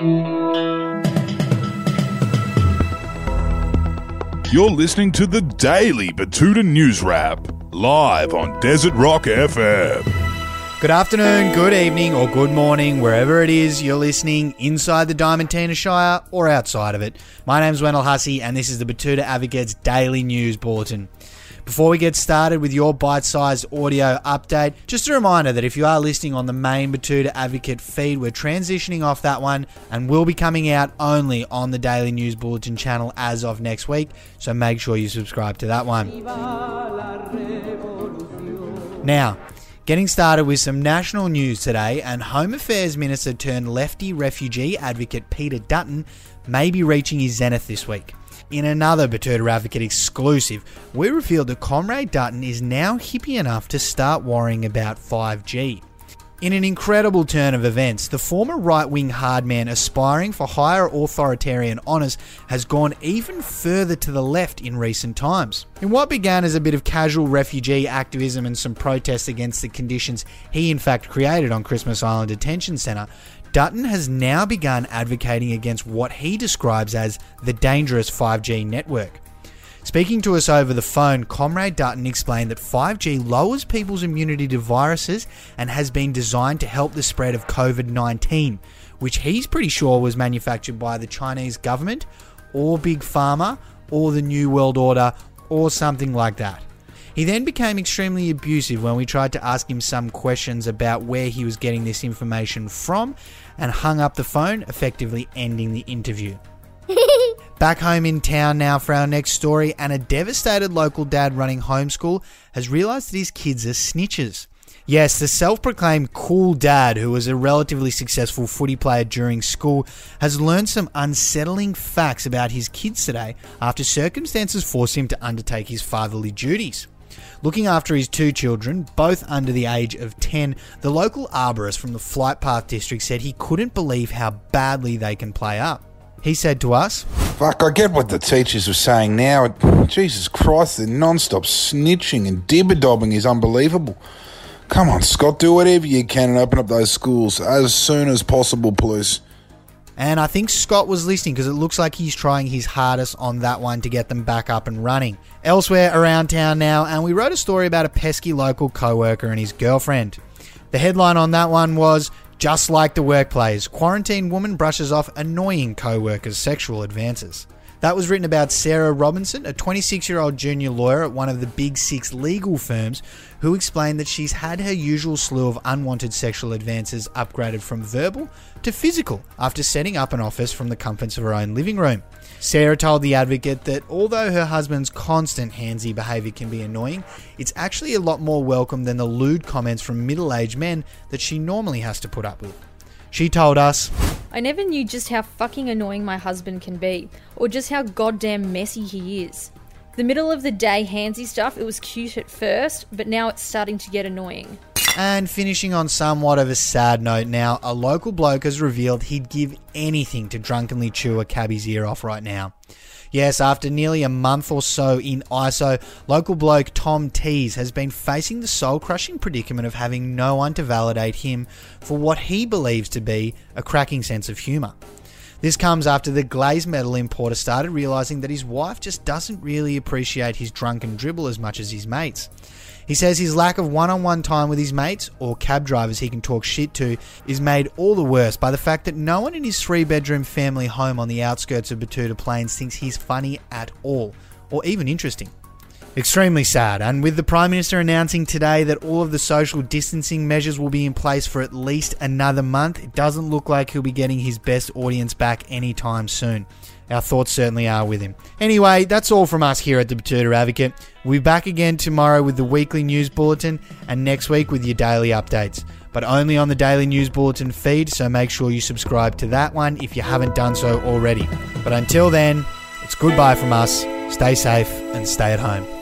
You're listening to the Daily Betoota News Wrap, live on Desert Rock FM. Good afternoon, good evening, or good morning, wherever it is you're listening, inside the Diamantina Shire or outside of it. My name's Wendell Hussey, and this is the Betoota Advocate's Daily News Bulletin. Before we get started with your bite sized audio update, just a reminder that if you are listening on the main Betoota Advocate feed, we're transitioning off that one and will be coming out only on the Daily News Bulletin channel as of next week, so make sure you subscribe to that one. Now, Getting started with some national news today, and Home Affairs Minister turned lefty refugee advocate Peter Dutton may be reaching his zenith this week. In another Betoota Advocate exclusive, we revealed that Comrade Dutton is now hippie enough to start worrying about 5G. In an incredible turn of events, the former right wing hardman aspiring for higher authoritarian honours has gone even further to the left in recent times. In what began as a bit of casual refugee activism and some protests against the conditions he in fact created on Christmas Island Detention Centre, Dutton has now begun advocating against what he describes as the dangerous 5G network. Speaking to us over the phone, Comrade Dutton explained that 5G lowers people's immunity to viruses and has been designed to help the spread of COVID 19, which he's pretty sure was manufactured by the Chinese government or Big Pharma or the New World Order or something like that. He then became extremely abusive when we tried to ask him some questions about where he was getting this information from and hung up the phone, effectively ending the interview. Back home in town now for our next story, and a devastated local dad running homeschool has realised that his kids are snitches. Yes, the self proclaimed cool dad, who was a relatively successful footy player during school, has learned some unsettling facts about his kids today after circumstances forced him to undertake his fatherly duties. Looking after his two children, both under the age of 10, the local arborist from the Flight Path district said he couldn't believe how badly they can play up. He said to us, Fuck, I get what the teachers were saying now. Jesus Christ, the non stop snitching and dibber dobbing is unbelievable. Come on, Scott, do whatever you can and open up those schools as soon as possible, please. And I think Scott was listening because it looks like he's trying his hardest on that one to get them back up and running. Elsewhere around town now, and we wrote a story about a pesky local co worker and his girlfriend. The headline on that one was Just like the workplace, quarantine woman brushes off annoying co worker's sexual advances. That was written about Sarah Robinson, a 26 year old junior lawyer at one of the big six legal firms, who explained that she's had her usual slew of unwanted sexual advances upgraded from verbal to physical after setting up an office from the comforts of her own living room. Sarah told the advocate that although her husband's constant handsy behaviour can be annoying, it's actually a lot more welcome than the lewd comments from middle aged men that she normally has to put up with. She told us, I never knew just how fucking annoying my husband can be, or just how goddamn messy he is. The middle of the day handsy stuff, it was cute at first, but now it's starting to get annoying. And finishing on somewhat of a sad note now, a local bloke has revealed he'd give anything to drunkenly chew a cabbie's ear off right now. Yes, after nearly a month or so in ISO, local bloke Tom Tees has been facing the soul crushing predicament of having no one to validate him for what he believes to be a cracking sense of humour. This comes after the glaze metal importer started realising that his wife just doesn't really appreciate his drunken dribble as much as his mates. He says his lack of one on one time with his mates or cab drivers he can talk shit to is made all the worse by the fact that no one in his three bedroom family home on the outskirts of Betoota Plains thinks he's funny at all or even interesting. Extremely sad, and with the Prime Minister announcing today that all of the social distancing measures will be in place for at least another month, it doesn't look like he'll be getting his best audience back anytime soon. Our thoughts certainly are with him. Anyway, that's all from us here at the Betoota Advocate. We'll be back again tomorrow with the weekly news bulletin and next week with your daily updates. But only on the daily news bulletin feed, so make sure you subscribe to that one if you haven't done so already. But until then, it's goodbye from us. Stay safe and stay at home.